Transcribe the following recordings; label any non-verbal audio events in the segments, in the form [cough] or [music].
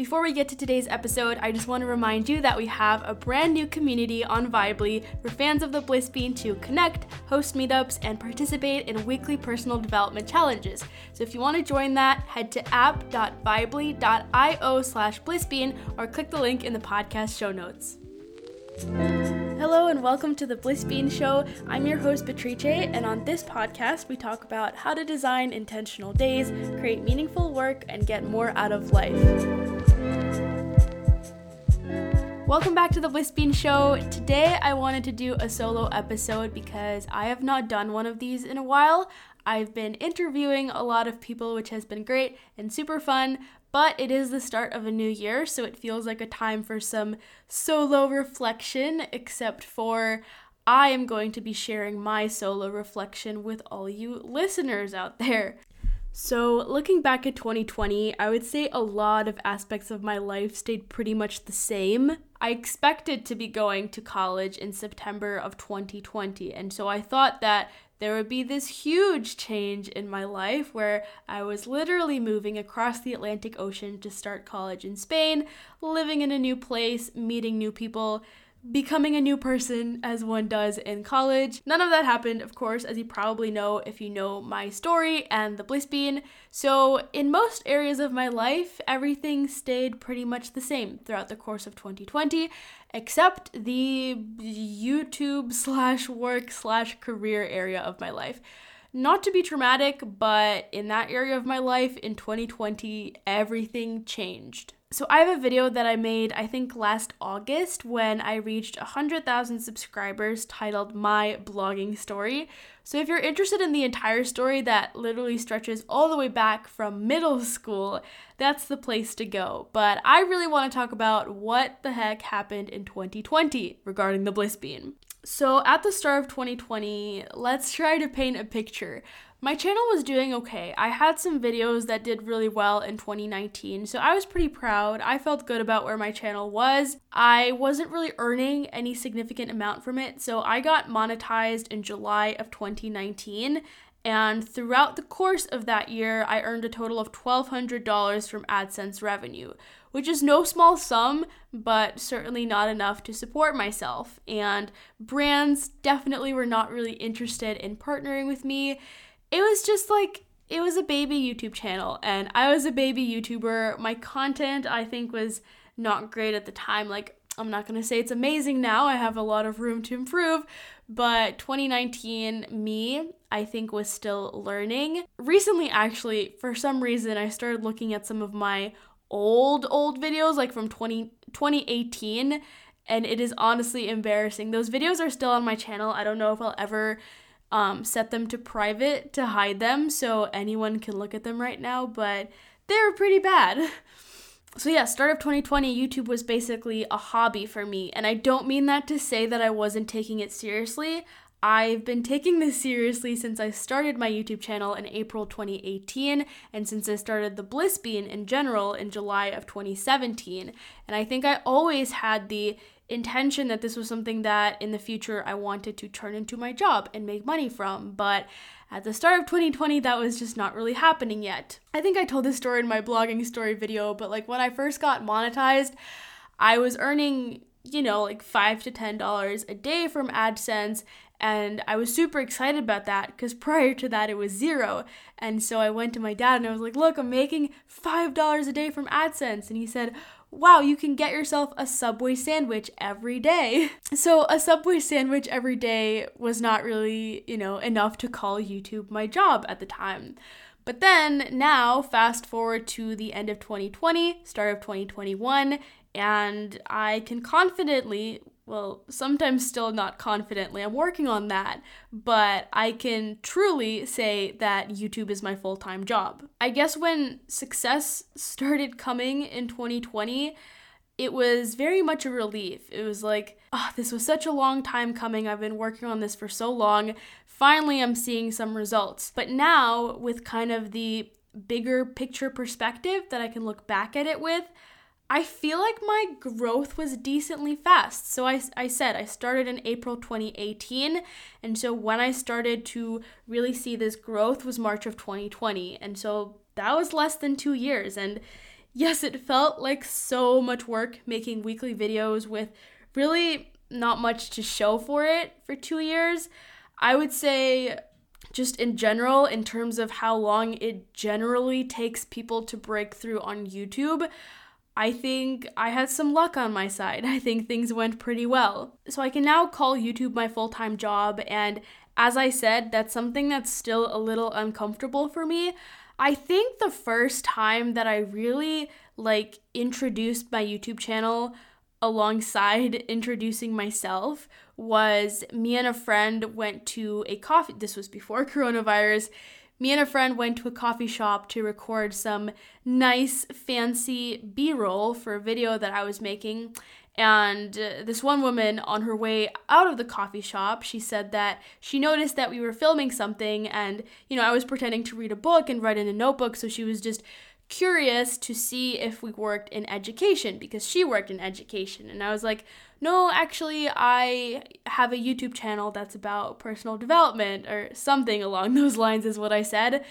Before we get to today's episode, I just want to remind you that we have a brand new community on Vibely for fans of the Bliss Bean to connect, host meetups, and participate in weekly personal development challenges. So if you want to join that, head to app.vibely.io slash blissbean or click the link in the podcast show notes. Hello and welcome to the Bliss Bean Show. I'm your host Beatrice, and on this podcast, we talk about how to design intentional days, create meaningful work, and get more out of life. Welcome back to the Bliss Show. Today, I wanted to do a solo episode because I have not done one of these in a while. I've been interviewing a lot of people, which has been great and super fun, but it is the start of a new year, so it feels like a time for some solo reflection, except for I am going to be sharing my solo reflection with all you listeners out there. So, looking back at 2020, I would say a lot of aspects of my life stayed pretty much the same. I expected to be going to college in September of 2020, and so I thought that there would be this huge change in my life where I was literally moving across the Atlantic Ocean to start college in Spain, living in a new place, meeting new people, becoming a new person as one does in college. None of that happened, of course, as you probably know if you know my story and the Bliss Bean. So, in most areas of my life, everything stayed pretty much the same throughout the course of 2020, except the YouTube slash work slash career area of my life. Not to be traumatic, but in that area of my life in 2020, everything changed. So, I have a video that I made, I think, last August when I reached 100,000 subscribers titled My Blogging Story. So, if you're interested in the entire story that literally stretches all the way back from middle school, that's the place to go. But I really want to talk about what the heck happened in 2020 regarding the Bliss Bean. So, at the start of 2020, let's try to paint a picture. My channel was doing okay. I had some videos that did really well in 2019, so I was pretty proud. I felt good about where my channel was. I wasn't really earning any significant amount from it, so I got monetized in July of 2019. And throughout the course of that year, I earned a total of $1,200 from AdSense revenue, which is no small sum, but certainly not enough to support myself. And brands definitely were not really interested in partnering with me it was just like it was a baby YouTube channel and I was a baby YouTuber. My content I think was not great at the time. Like I'm not to say it's amazing now. I have a lot of room to improve, but 2019 me I think was still learning. Recently actually, for some reason I started looking at some of my old old videos like from 20 2018 and it is honestly embarrassing. Those videos are still on my channel. I don't know if I'll ever um, set them to private to hide them so anyone can look at them right now, but they were pretty bad. [laughs] So, yeah, start of 2020, YouTube was basically a hobby for me. And I don't mean that to say that I wasn't taking it seriously. I've been taking this seriously since I started my YouTube channel in April 2018 and since I started the Bliss Bean in general in July of 2017. And I think I always had the intention that this was something that in the future I wanted to turn into my job and make money from, but at the start of 2020 that was just not really happening yet. I think I told this story in my blogging story video, but like when I first got monetized, I was earning, you know, like 5 to 10 dollars a day from AdSense and I was super excited about that because prior to that it was zero. And so I went to my dad and I was like, Look, I'm making $5 a day from AdSense. And he said, wow, you can get yourself a Subway sandwich every day. [laughs] So, a Subway sandwich every day was not really, you know, enough to call YouTube my job at the time. But then, now, fast forward to the end of 2020, start of 2021, and I can confidently well, sometimes still not confidently. I'm working on that, but I can truly say that YouTube is my full time job. I guess when success started coming in 2020, it was very much a relief. It was like, oh, this was such a long time coming. I've been working on this for so long. Finally, I'm seeing some results. But now, with kind of the bigger picture perspective that I can look back at it with, I feel like my growth was decently fast. So I, I said I started in April 2018. And so when I started to really see this growth was March of 2020. And so that was less than two years. And yes, it felt like so much work making weekly videos with really not much to show for it for two years. I would say, just in general, in terms of how long it generally takes people to break through on YouTube, I think I had some luck on my side. [laughs] I think things went pretty well. So I can now call YouTube my full time job, and as I said, that's something that's still a little uncomfortable for me. I think the first time that I really like introduced my YouTube channel alongside [laughs] introducing myself was me and a friend went to a coffee this was before [laughs] coronavirus me and a friend went to a coffee shop to record some nice fancy b-roll for a video that i was making and uh, this one woman on her way out of the coffee shop she said that she noticed that we were filming something and you know i was pretending to read a book and write in a notebook so she was just curious to see if we worked in education because she worked in education. And I was like, no, actually, I have a YouTube channel that's about personal development or something along [laughs] those lines, is what I said.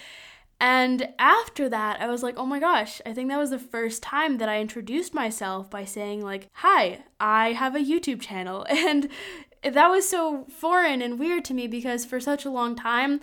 And after that, I was like, oh my gosh, I think that was the first time that I introduced myself by saying, like, hi, I have a YouTube channel. [laughs] And that was so foreign and weird to me because for such a long time,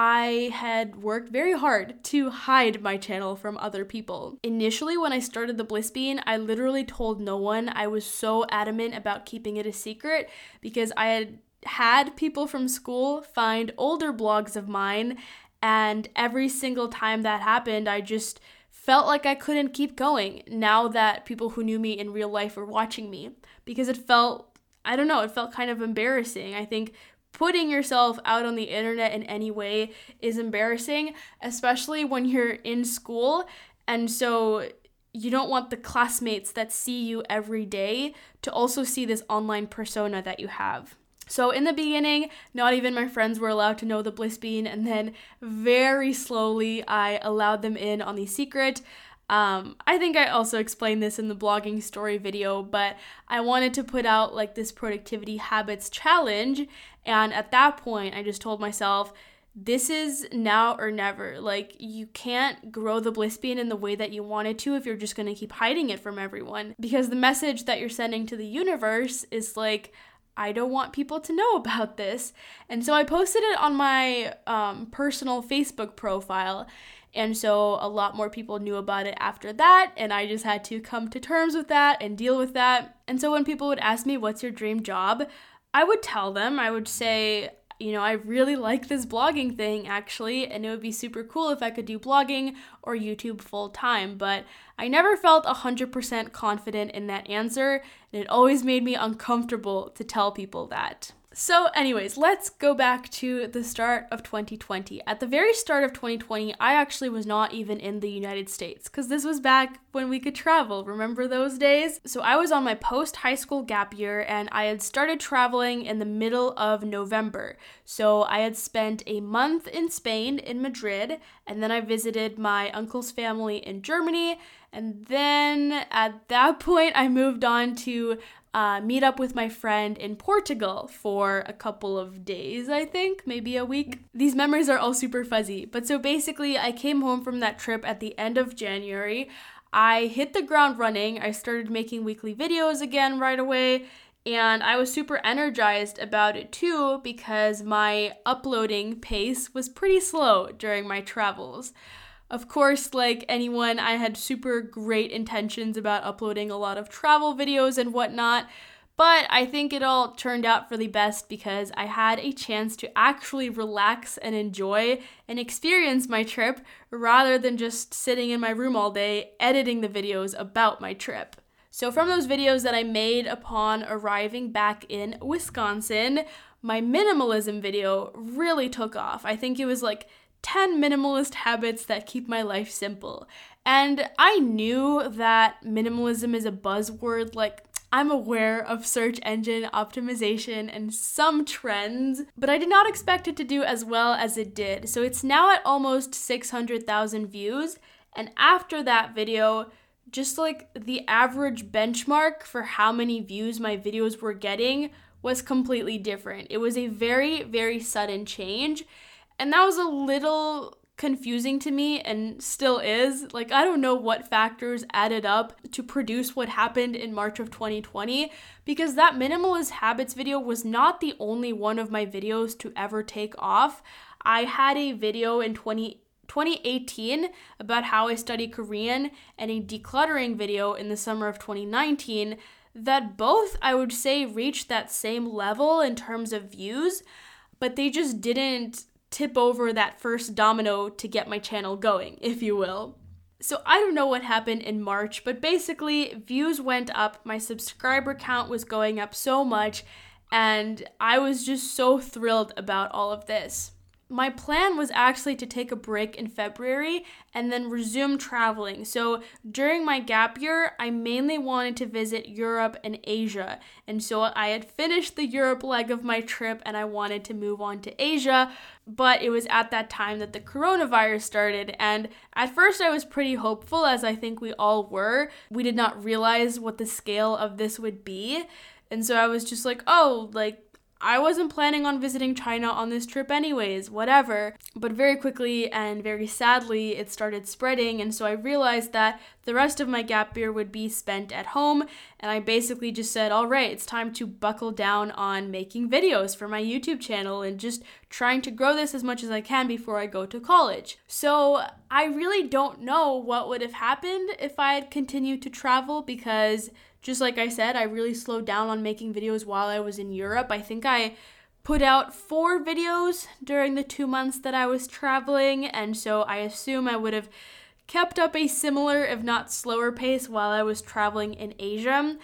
I had worked very hard to hide my channel from other people. Initially, when I started the Bliss Bean, I literally told no one. I was so adamant about keeping it a secret because I had had people from school find older blogs of mine, and every single time that happened, I just felt like I couldn't keep going now that people who knew me in real life were watching me because it felt I don't know, it felt kind of embarrassing. I think putting yourself out on the internet in any way is embarrassing, especially when you're in school. And so you don't want the classmates that see you every day to also see this online persona that you have. So, in the beginning, not even my friends were allowed to know the Bliss Bean, and then very slowly I allowed them in on the secret. Um, I think I also explained this in the blogging story video, but I wanted to put out like this productivity habits challenge. And at that point, I just told myself, this is now or never. Like, you can't grow the bliss bean in the way that you wanted to if you're just gonna keep hiding it from everyone. Because the message that you're sending to the universe is like, I don't want people to know [laughs] about this. And so I posted it on my um, personal Facebook profile. And so a lot more people knew about it after that, and I just had to come to terms with that and deal with that. And so when people would ask me, What's your dream job? I would tell them, I would say, you know, I really like this blogging thing actually, and it would be super cool if I could do blogging or YouTube full time. But I never felt 100% confident in that answer, and it always made me uncomfortable to tell people that. So, anyways, let's go back to the start of 2020. At the very start of 2020, I actually was not even in the United States because this was back when we could travel. Remember those days? So, I was on my post high school gap year and I had started traveling in the middle of November. So, I had spent a month in Spain, in Madrid, and then I visited my uncle's family in Germany. And then at that [laughs] point, I moved on to uh, meet up with my friend in Portugal for a couple of days, I think, maybe a week. These memories are all super fuzzy. But so basically, I came home from that trip at the end of January. I hit the ground running. I started making weekly videos again right away. And I was super energized about it too because my uploading pace was pretty slow during my travels. Of course, like anyone, I had super great intentions about uploading a lot of travel videos and whatnot, but I think it all turned out for the best because I had a chance to actually relax and enjoy and experience my trip rather than just sitting in my room all day editing the videos about my trip. So, from those videos that I made upon arriving back in Wisconsin, my minimalism video really took off. I think it was like 10 minimalist habits that keep my life simple. And I knew that minimalism is a buzzword, like, I'm aware of search engine optimization and some trends, but I did not expect it to do as well as it did. So it's now at almost 600,000 views. And after that video, just like the average benchmark for how many views my videos were getting was completely different. It was a very, very sudden change. And that was a little confusing to me and still is. Like, I don't know what factors added up to produce what happened in March of 2020 because that minimalist habits video was not the only one of my videos to ever take off. I had a video in 20 2018 about how I study Korean and a decluttering video in the summer of 2019 that both I would say reached that same level in terms of views, but they just didn't tip over that first domino to get my channel going, if you will. So I don't know what happened in March, but basically, views went up, my subscriber count was going up so much, and I was just so thrilled about all of this my plan was actually to take a break in February and then resume traveling. So during my gap year, I mainly wanted to visit Europe and Asia. And so I had finished the Europe leg of my trip and I wanted to move on to Asia. But it was at that time that the coronavirus started. And at first, I was pretty hopeful, as I think we all were. We did not realize what the scale of this would be. And so I was just like, oh, like, I wasn't planning on visiting China on this trip, anyways, whatever. But very quickly and very sadly, it started spreading, and so I realized that the rest of my gap year would be spent at home, and I basically just said, all right, it's time to buckle down on making videos for my YouTube channel and just trying to grow this as much as I can before I go to college. So I really don't know what would have happened if I had continued to travel because just like I said, I really slowed down on making videos while I was in Europe. I think I put out four videos during the two months that I was traveling, and so I assume I would have kept up a similar, if not slower, pace while I was traveling in Asia.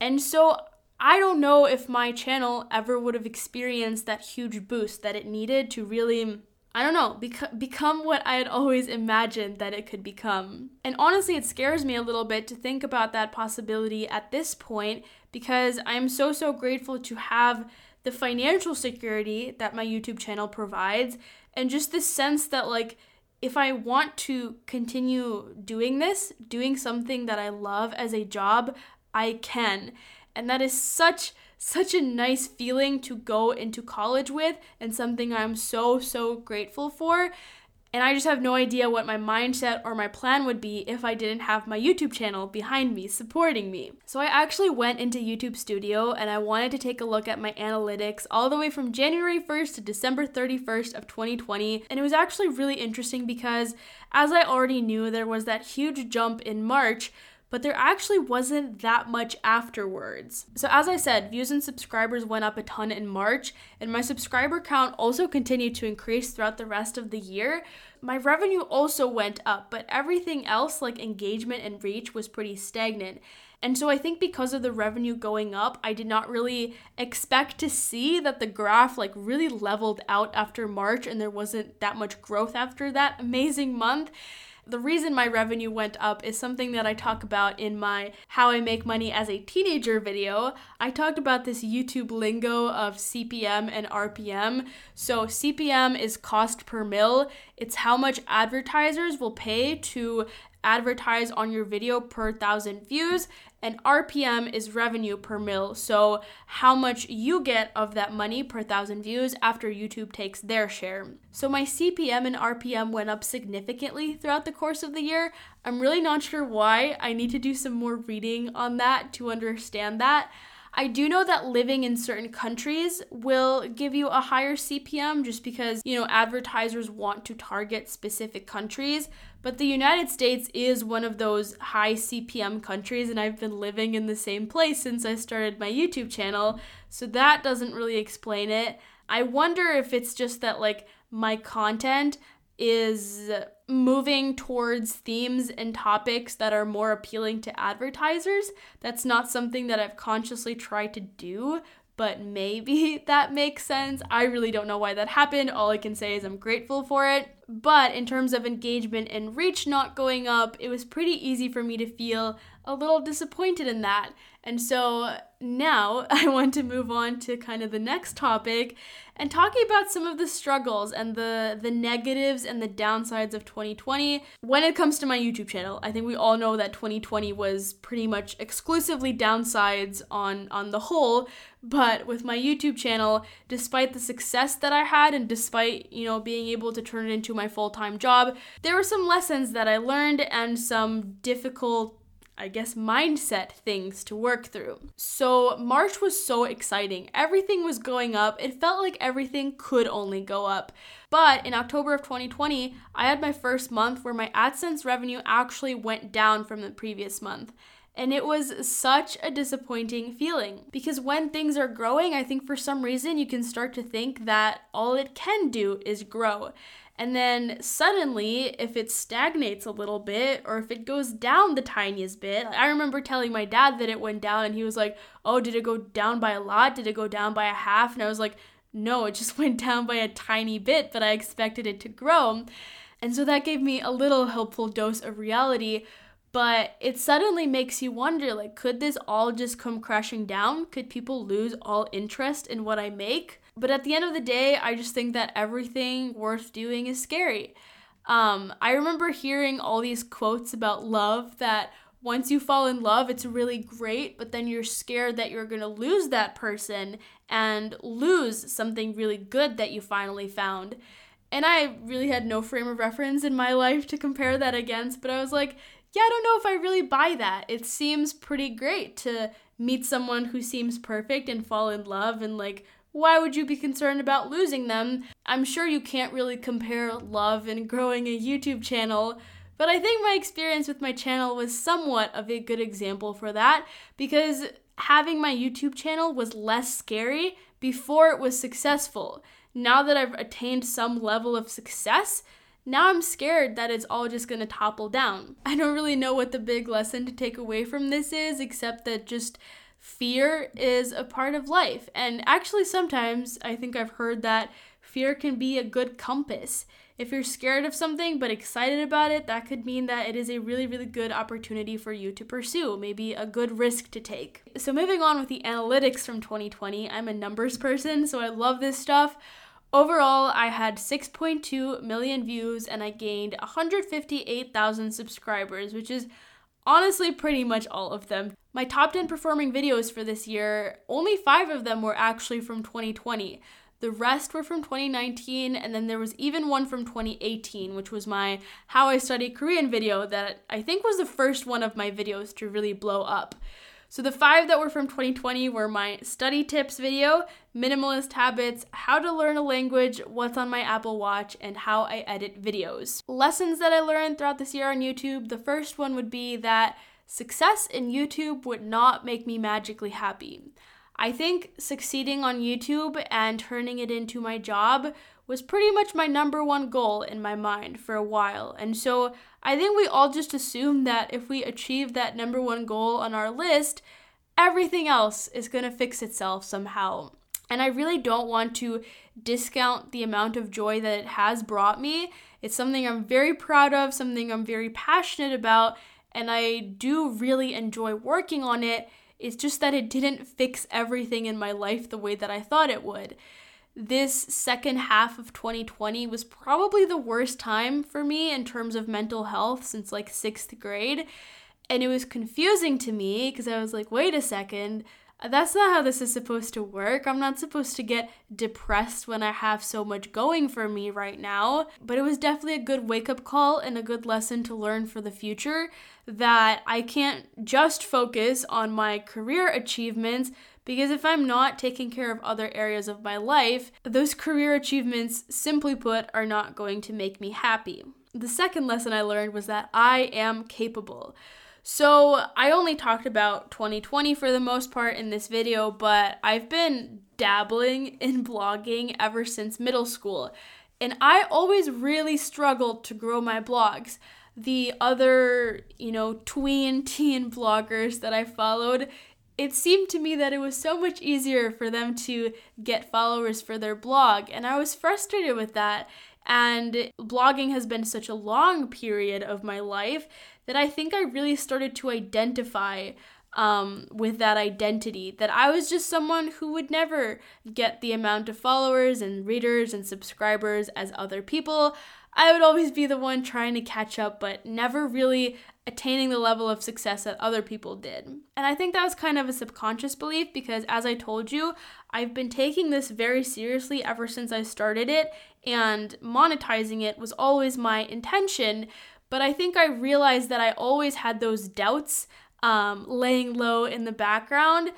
And so I don't know if my channel ever would have experienced that huge boost that it needed to really I don't know, bec- become what I had always imagined that it could become. And honestly, it scares me a little bit to think about that possibility at this point because I'm so, so grateful to have the financial security that my YouTube channel provides and just this sense that, like, if I want to continue doing this, doing something that I love as a job, I can. And that is such such a nice feeling to go into college with and something I'm so, so grateful for. And I just have no idea what my mindset or my plan would be if I didn't have my YouTube channel behind me, supporting me. So I actually went into YouTube Studio and I wanted to take a look at my analytics all the way from January 1st to December 31st of 2020. And it was actually really interesting because as I already knew, there was that huge jump in March but there actually wasn't that much afterwards. So, as I said, views and subscribers went up a ton in March, and my subscriber count also continued to increase throughout the rest of the year. My revenue also went up, but everything else, like engagement and reach, was pretty stagnant. And so I think because of the revenue going up, I did not really expect to see that the graph like really leveled out after March and there wasn't that much growth after that amazing month the reason my revenue went up is something that I talk about in my How I Make Money as a Teenager video. I talked about this YouTube lingo of CPM and RPM. So, CPM is cost per mil, it's how much advertisers will pay to advertise on your video per thousand views, and RPM is revenue per mil. So, how much you get of that money per thousand views after YouTube takes their share. So, my CPM and RPM went up significantly throughout the course of the year. I'm really not sure why. I need to do some more reading on that to understand that. I do know that living in certain countries will give you a higher CPM just because, you know, advertisers want to target specific countries. But the United States is one of those high CPM countries, and I've been living in the same place since I started my YouTube channel, so that doesn't really explain it. I wonder if it's just that, like, my content is moving towards themes and topics that are more appealing to advertisers. That's not something that I've consciously tried to do, but maybe [laughs] that makes sense. I really don't know why that happened. All I can say is I'm grateful for it. But in terms of engagement and reach not going up, it was pretty easy for me to feel a little disappointed in that. And so now [laughs] I want to move on to kind of the next topic and talking about some of the struggles and the the negatives and the downsides of 2020 when it comes to my YouTube channel. I think we all know that 2020 was pretty much exclusively downsides on on the whole, but with my YouTube channel, despite the success that I had and despite, you know, being able to turn it into my full-time job, there were some lessons that I learned and some difficult I guess, mindset things to work through. So, March was so exciting. Everything was going up. It felt like everything could only go up. But in October of 2020, I had my first month where my AdSense revenue actually went down from the previous month. And it was such a disappointing feeling because when things are growing, I think for some reason you can start to think that all it can do is grow. And then suddenly, if it stagnates a little bit or if it goes down the tiniest bit, I remember telling my dad that it went down and he was like, Oh, did it go down by a lot? Did it go down by a half? And I was like, No, it just [laughs] went down by a tiny bit, but I expected it to grow. And so that gave me a little helpful dose of reality but it suddenly makes you wonder like could this all just come crashing down could people lose all interest in what i make but at the end of the day, I just think that everything worth doing is scary. Um, I remember hearing all these quotes about love that once you fall in love, it's really great, but then you're scared that you're going to lose that person and lose something really good that you finally found. And I really had no frame of reference in my life to compare that against, but I was like, yeah, I don't know if I really buy that. It seems pretty great to meet someone who seems perfect and fall in love and like why would you be concerned about losing them? I'm sure you can't really compare love and growing a YouTube channel, but I think my experience with my channel was somewhat of a good example for that because having my YouTube channel was less scary before it was successful. Now that I've attained some level of success, now I'm scared that it's all just gonna topple down. I don't really know what the big lesson to take away from this is, except that just fear is a part of life. And actually, sometimes I think I've heard that fear can be a good compass. If you're scared of something but excited about it, that could mean that it is a really, really good opportunity for you to pursue, maybe a good risk to take. So, moving on with the analytics from 2020, I'm a numbers person, so I love this stuff. Overall, I had 6.2 million views and I gained 158,000 subscribers, which is honestly pretty much all of them. My top 10 performing videos for this year, only five of them were actually from 2020. The rest were from 2019, and then there was even one from 2018, which was my How I Study Korean video that I think was the first one of my videos to really blow up. So the five that were from 2020 were my study tips video, minimalist habits, how to learn a language, what's on my Apple Watch, and how I edit videos. Lessons that I learned throughout this year on YouTube the first one would be that success in YouTube would not make me magically happy. I think succeeding on YouTube and turning it into my job was pretty much my number one goal in my mind for a while. And so I think we all just assume that if we achieve that number one goal on our list, everything else is going to fix itself somehow. And I really don't want to discount the amount of joy that it has brought me. It's something I'm very proud of, something I'm very passionate about, and I do really enjoy working on it. It's just that it didn't fix everything in my life the way that I thought it would this second half of 2020 was probably the worst time for me in terms of mental health since like sixth grade. And it was confusing to me because I was like, wait a second, that's not how this is supposed to work. I'm not supposed to get depressed when I have so much going for me right now. But it was definitely a good wake up call and a good lesson to learn for the future that I can't just focus on my career achievements because if I'm not taking care of other areas of my life, those career achievements, simply put, are not going to make me happy. The second lesson I learned was that I am capable. So, I only talked about 2020 for the most part in this video, but I've been dabbling in blogging ever since middle school. And I always really struggled to grow my blogs. The other, you know, tween teen bloggers that I followed, it seemed to me that it was so much easier for them to get followers for their blog, and I was frustrated with that. And blogging has been such a long period of my life that I think I really started to identify um, with that identity that I was just someone who would never get the amount of followers and readers and subscribers as other people. I would always be the one trying to catch up, but never really attaining the level of success that other people did. And I think that was kind of a subconscious belief because, as I told you, I've been taking this very seriously ever since I started it, and monetizing it was always my intention. But I think I realized that I always had those doubts um, laying low in the background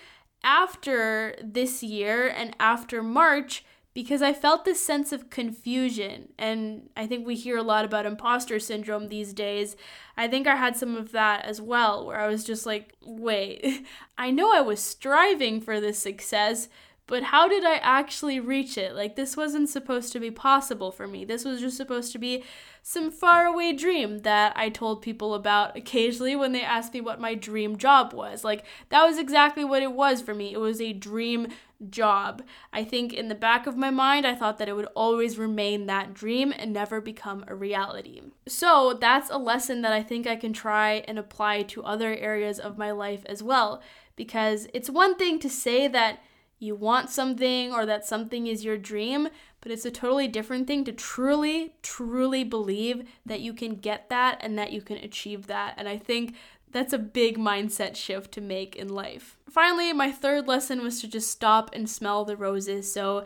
after this year and after March because I felt this sense of confusion. And I think we hear a lot about imposter syndrome these days. I think I had some of that as well, where I was just like, wait, [laughs] I know I was striving for this success, but how did I actually reach it? Like, this wasn't supposed to be possible for me. This was just supposed to be some faraway dream that I told people about occasionally when they asked me what my dream job was. Like, that was exactly what it was for me. It was a dream job. I think in the back of my mind, I thought that it would always remain that dream and never become a reality. So, that's a lesson that I think I can try and apply to other areas of my life as well. Because it's one thing to say that you want something or that something is your dream, but it's a totally different thing to truly, truly believe that you can get that and that you can achieve that. And I think that's a big mindset shift to make in life. Finally, my third lesson was to just stop and smell the roses. So,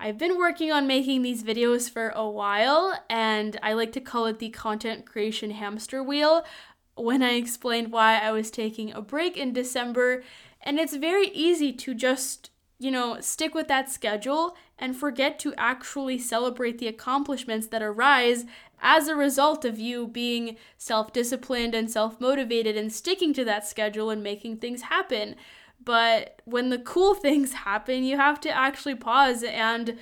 I've been working on making these videos for a while, and I like to call it the content creation hamster wheel when I explained why I was taking a break in December. And it's very easy to just you know, stick with that schedule and forget to actually celebrate the accomplishments that arise as a result of you being self disciplined and self motivated and sticking to that schedule and making things happen. But when the cool [laughs] things happen, you have to actually pause and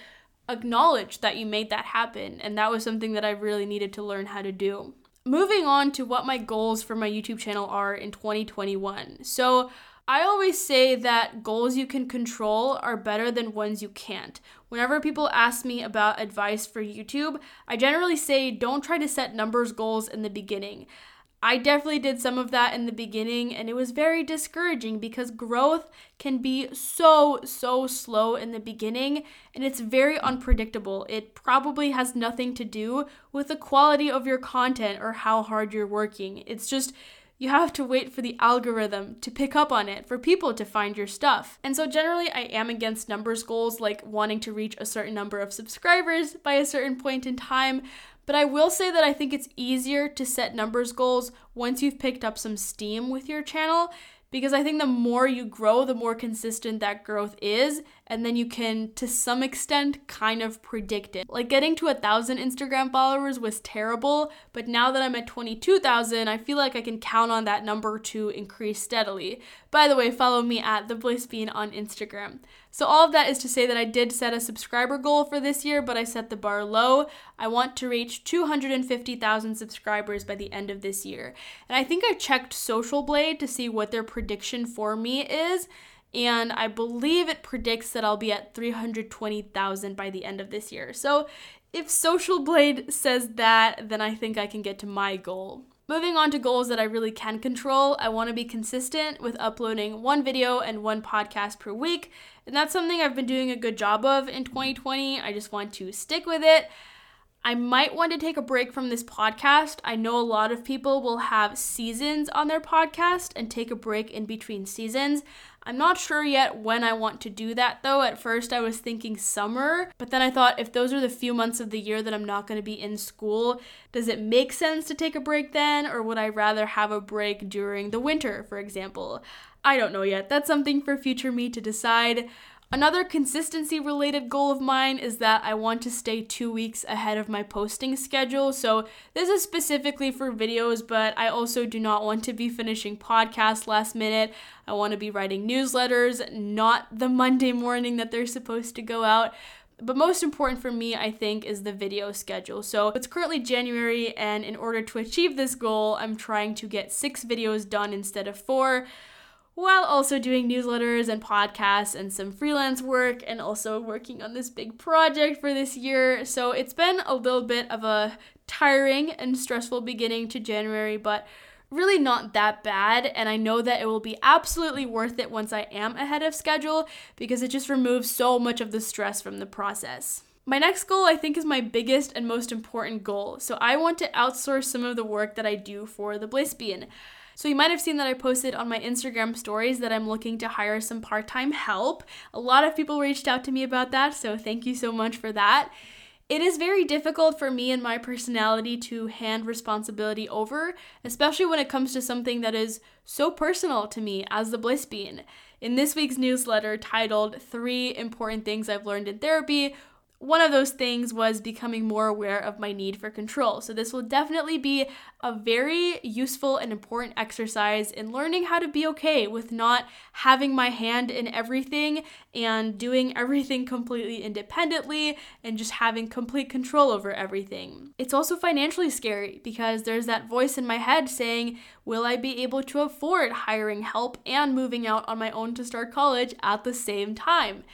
acknowledge that you made that happen. And that was something that I really needed to learn how to do. Moving on to what my goals for my YouTube channel are in 2021. So, I always say that goals you can control are better than ones you can't. Whenever people ask me about advice for YouTube, I generally say don't try to set numbers goals in the beginning. I definitely did some of that in the beginning, and it was very discouraging because growth can be so, so slow in the beginning and it's very unpredictable. It probably has nothing to do with the quality of your content or how hard you're working. It's just you have to wait for the algorithm to pick up on it, for people to find your stuff. And so, generally, I am against numbers goals, like wanting to reach a certain number of subscribers by a certain point in time. But I will say that I think it's easier to set numbers goals once you've picked up some steam with your channel because I think the more you grow, the more consistent that growth is, and then you can, to some extent, kind of predict it. Like getting to a thousand Instagram followers was terrible, but now that I'm at 22,000, I feel like I can count on that number to increase steadily. By the way, follow me at the Bliss Bean on Instagram. So, all of that is to say that I did set a subscriber goal for this year, but I set the bar low. I want to reach 250,000 subscribers by the end of this year. And I think I checked Social Blade to see what their prediction for me is and I believe it predicts that I'll be at 320,000 by the end of this year. So if Social Blade says that, then I think I can get to my goal. Moving on to goals that I really can control, I want to be consistent with uploading one video and one podcast per week. And that's something I've been doing a good job of in 2020. I just want to stick with it. I might want to take a break from this podcast. I know a lot of people will have seasons on their podcast and take a break in between seasons. I'm not sure yet when I want to do that though. At first, I was thinking summer, but then I thought if those are the few months of the year that I'm not going to be in school, does it make sense to take a break then, or would I rather have a break during the winter, for example? I don't know yet. That's something for future me to decide. Another consistency related goal of mine is that I want to stay two weeks ahead of my posting schedule. So, this is specifically for videos, but I also do not want to be finishing podcasts last minute. I want to be writing newsletters, not the Monday morning that they're supposed to go out. But most important for me, I think, is the video schedule. So it's currently January, and in order to achieve this goal, I'm trying to get six videos done instead of four while also doing newsletters and podcasts and some freelance work and also working on this big project for this year. So it's been a little bit of a tiring and stressful beginning to January, but really not that bad. And I know that it will be absolutely worth it once I am ahead of schedule because it just removes so much of the stress from the process. My next goal, I think, is my biggest and most important goal. So, I want to outsource some of the work that I do for the Blissbean. So, you might have seen that I posted on my Instagram stories that I'm looking to hire some part time help. A lot of people reached out to me about that, so thank you so much for that. It is very difficult for me and my personality to hand responsibility over, especially when it comes to something that is so personal to me as the Blissbean. In this week's newsletter titled Three Important Things I've Learned in Therapy, one of those things was becoming more aware of my need for control. So, this will definitely be a very useful and important exercise in learning how to be okay with not having my hand in everything and doing [laughs] everything completely independently and just having complete control over everything. It's also financially scary because there's that voice in my head saying, Will I be able to afford hiring help and moving out on my own to start college at the same time?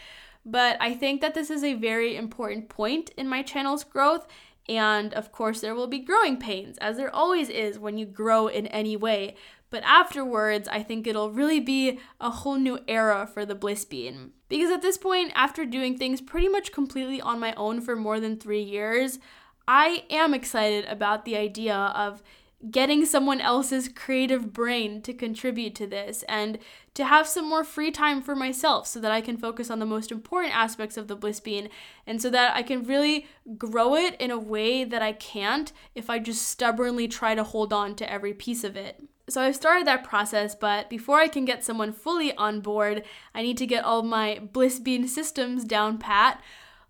But I think that this is a very important point in my channel's growth. And of course, there will be growing pains, as there always is when you grow in any way. But afterwards, I think it'll really be a whole new era for the Bliss Bean. Because at this point, after doing things pretty much completely on my own for more than three years, I am excited about the idea of getting someone else's creative brain to contribute to this and to have some more free time for myself so that I can focus on the most important aspects of the bliss bean and so that I can really grow it in a way that I can't if I just stubbornly try to hold on to every piece of it. So I've started that process, but before I can get someone fully on board, I need to get all my bliss bean systems down pat.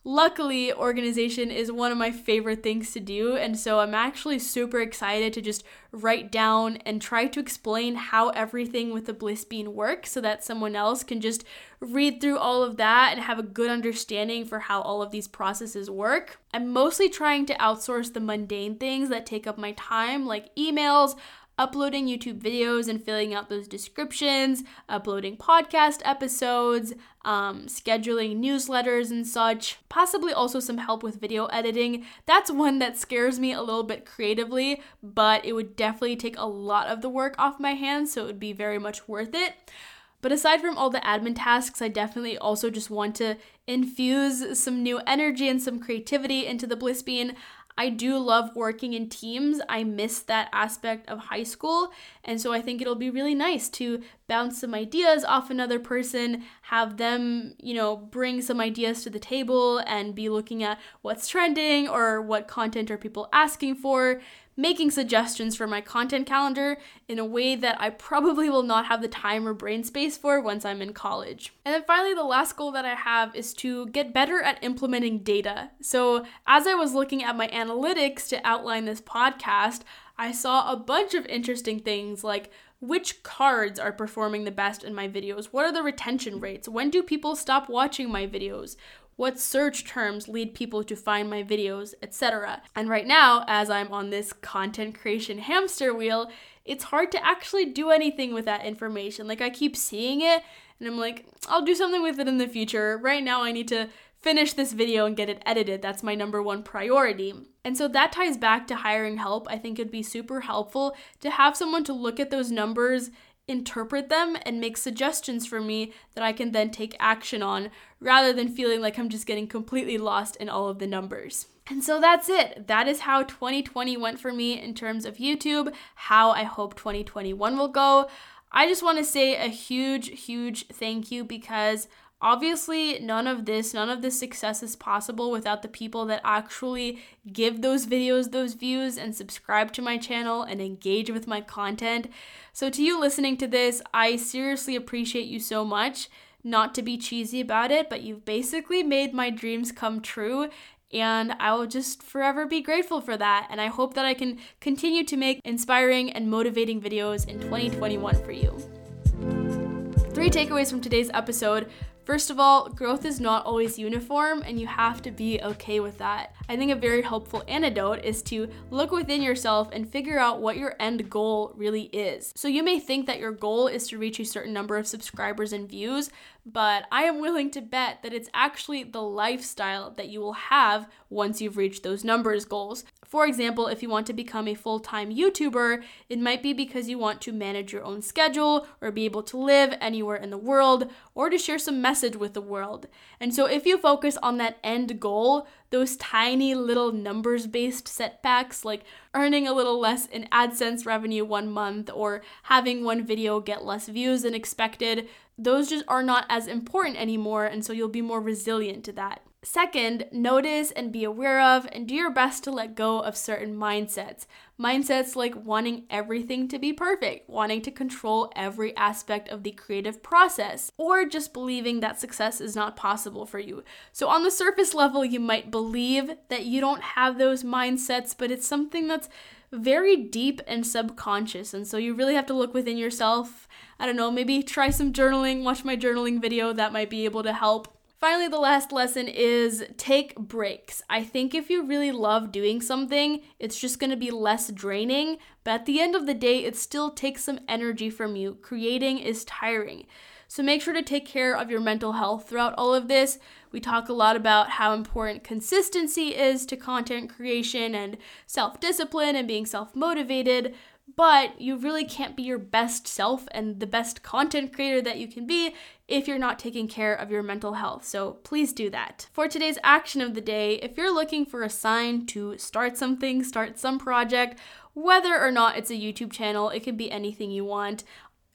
Luckily, organization is one of my favorite things to do, and so I'm actually super excited to just write down and try to explain how everything with the bliss bean works so that someone else can just read through all of that and have a good understanding for how all of these processes work. I'm mostly trying to outsource the mundane things that take up my time, like emails, uploading YouTube videos and filling out those descriptions, uploading podcast episodes, um, scheduling newsletters and such, possibly also some help with video editing. That's one that scares me a little bit creatively, but it would definitely take a lot of the work off my hands, so it would be very much worth it. But aside from all the admin tasks, I definitely also just want to infuse some new energy and some creativity into the Blissbean. I do love working in teams. I miss that aspect of high school. And so I think it'll be really nice to bounce some ideas off another person, have them, you know, bring some ideas to the table and be looking at what's trending or what content are people asking for, making suggestions for my content calendar in a way that I probably will not have the time or brain space for once I'm in college. And then finally, the last goal that I have is to get better at implementing data. So, as I was looking at my analytics to outline this podcast, I saw a bunch of interesting things like which cards are performing the best in my videos? What are the retention rates? When do people stop watching my videos? What search terms lead people to find my videos, etc. And right now, as I'm on this content creation hamster wheel, it's hard to actually do anything with that information. Like I keep seeing it and I'm like, I'll do something with it in the future. Right now, I need to finish this video and get it edited. That's my number one priority. And so that ties back to hiring help. I think it'd be super helpful to have someone to look at those numbers interpret them and make suggestions for me that I can then take action on rather than feeling like I'm just getting completely lost in all of the numbers. And so that's it. That is how 2020 went for me in terms of YouTube, how I hope 2021 will go. I just want to say a huge, huge thank you because Obviously, none of this, none of this success is possible without the people that actually give those videos those views and subscribe to my channel and engage with my content. So, to you listening to this, I seriously appreciate you so much. Not to be cheesy about it, but you've basically made my dreams come true. And I will just forever be grateful for that. And I hope that I can continue to make inspiring and motivating videos in 2021 for you. Three takeaways from today's episode. First of all, growth is not always uniform, and you have to be okay with that. I think a very helpful antidote is to look within yourself and figure out what your end goal really is. So you may think that your goal is to reach a certain number of subscribers and views, but I am willing to bet that it's actually the lifestyle that you will have once you've reached those numbers goals. For example, if you want to become a full time YouTuber, it might be because you want to manage your own schedule or be able to live anywhere in the world or to share some message with the world. And so, if you focus on that end goal, those tiny little numbers based setbacks, like earning a little less in AdSense revenue one month or having one video get less views than expected, those just are not as important anymore, and so you'll be more resilient to that. Second, notice and be aware of and do your best to let go of certain mindsets. Mindsets like wanting everything to be perfect, wanting to control every aspect of the creative process, or just believing that success is not possible for you. So, on the surface level, you might believe that you don't have those mindsets, but it's something that's very deep and subconscious. And so, you really have to look within yourself. I don't know, maybe try some journaling, watch my journaling video, that might be able to help. Finally, the last lesson is take breaks. I think if you really love doing something, it's just gonna be less draining, but at the end of the day, it still takes some energy from you. Creating is tiring. So make sure to take care of your mental health throughout all of this. We talk a lot about how important consistency is to content creation and self discipline and being self motivated but you really can't be your best self and the best content creator that you can be if you're not taking care of your mental health. So please do that. For today's action of the day, if you're looking for a sign to start something, start some project, whether or not it's a YouTube channel, it can be anything you want.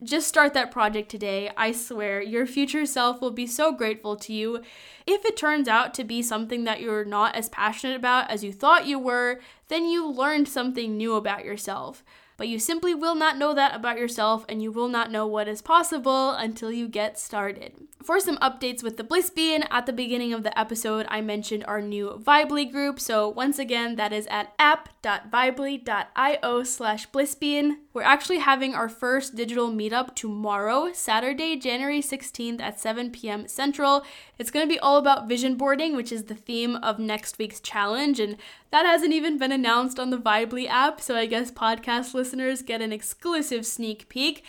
Just start that project today. I swear, your future self will be so grateful to you. If it turns out to be something that you're not as passionate about as you thought you were, then you learned something new about yourself but you simply will not know that about yourself and you will not know what is possible until you get started. For some updates with the Bliss Bean, at the beginning of the episode, I mentioned our new Vibely group. So once again, that is at app.vibely.io slash blissbean. We're actually having our first digital meetup tomorrow, Saturday, January 16th at 7 p.m. Central. It's going to be all about vision boarding, which is the theme of next week's challenge. And that hasn't even been announced on the Vibely app, so I guess podcast listeners get an exclusive sneak peek.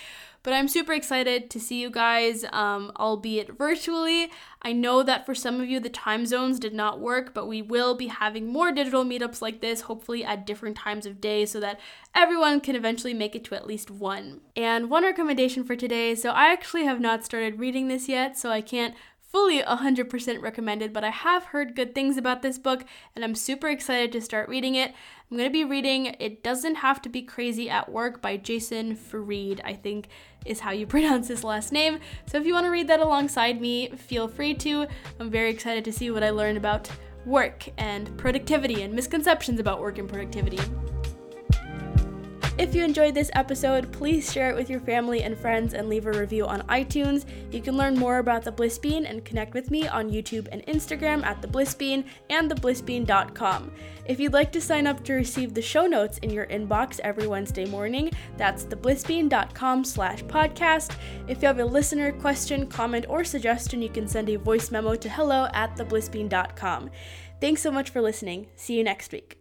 But I'm super excited to see you guys, um, albeit virtually. I know that for some of you, the time zones did not work, but we will be having more digital meetups like this, hopefully at different times of day, so that everyone can eventually make it to at least one. And one recommendation for today so I actually have not started reading this yet, so I can't fully 100% recommended, but I have heard good things about this book and I'm super excited to start reading it. I'm going to be reading It Doesn't Have to Be Crazy at Work by Jason Fried, I think is how you [laughs] pronounce his last name. So if you want to read that alongside me, feel free to. I'm very excited to see what I learn about work and productivity and misconceptions about work and productivity. If you enjoyed this episode, please share it with your family and friends and leave a review on iTunes. You can learn more about the Bliss Bean and connect with me on YouTube and Instagram at the Bliss Bean and theblissbean.com. If you'd like to sign up to receive the show notes in your inbox every Wednesday morning, that's theblissbean.com slash podcast. If you have a listener question, comment, or suggestion, you can send a voice memo to hello at theblissbean.com. Thanks so much for listening. See you next week.